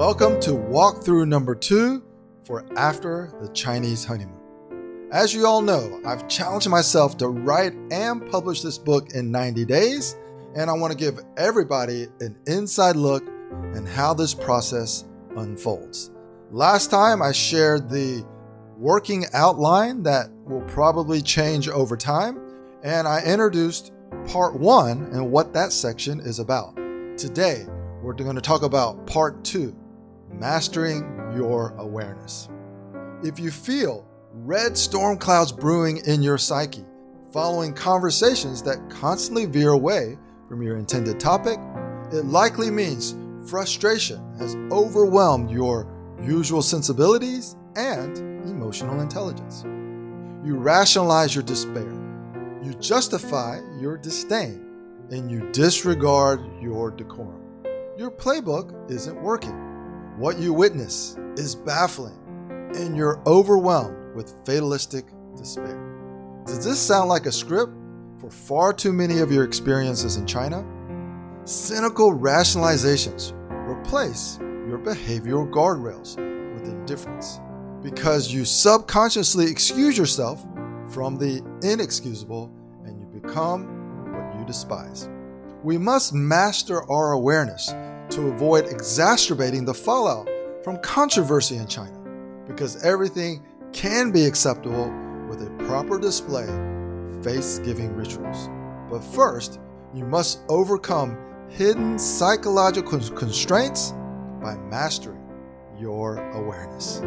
Welcome to walkthrough number two for After the Chinese Honeymoon. As you all know, I've challenged myself to write and publish this book in 90 days, and I want to give everybody an inside look and how this process unfolds. Last time I shared the working outline that will probably change over time, and I introduced part one and what that section is about. Today, we're going to talk about part two mastering your awareness. If you feel red storm clouds brewing in your psyche, following conversations that constantly veer away from your intended topic, it likely means frustration has overwhelmed your usual sensibilities and emotional intelligence. You rationalize your despair, you justify your disdain, and you disregard your decorum. Your playbook isn't working. What you witness is baffling, and you're overwhelmed with fatalistic despair. Does this sound like a script for far too many of your experiences in China? Cynical rationalizations replace your behavioral guardrails with indifference because you subconsciously excuse yourself from the inexcusable and you become what you despise. We must master our awareness to avoid exacerbating the fallout from controversy in China because everything can be acceptable with a proper display face giving rituals. But first, you must overcome hidden psychological constraints by mastering your awareness.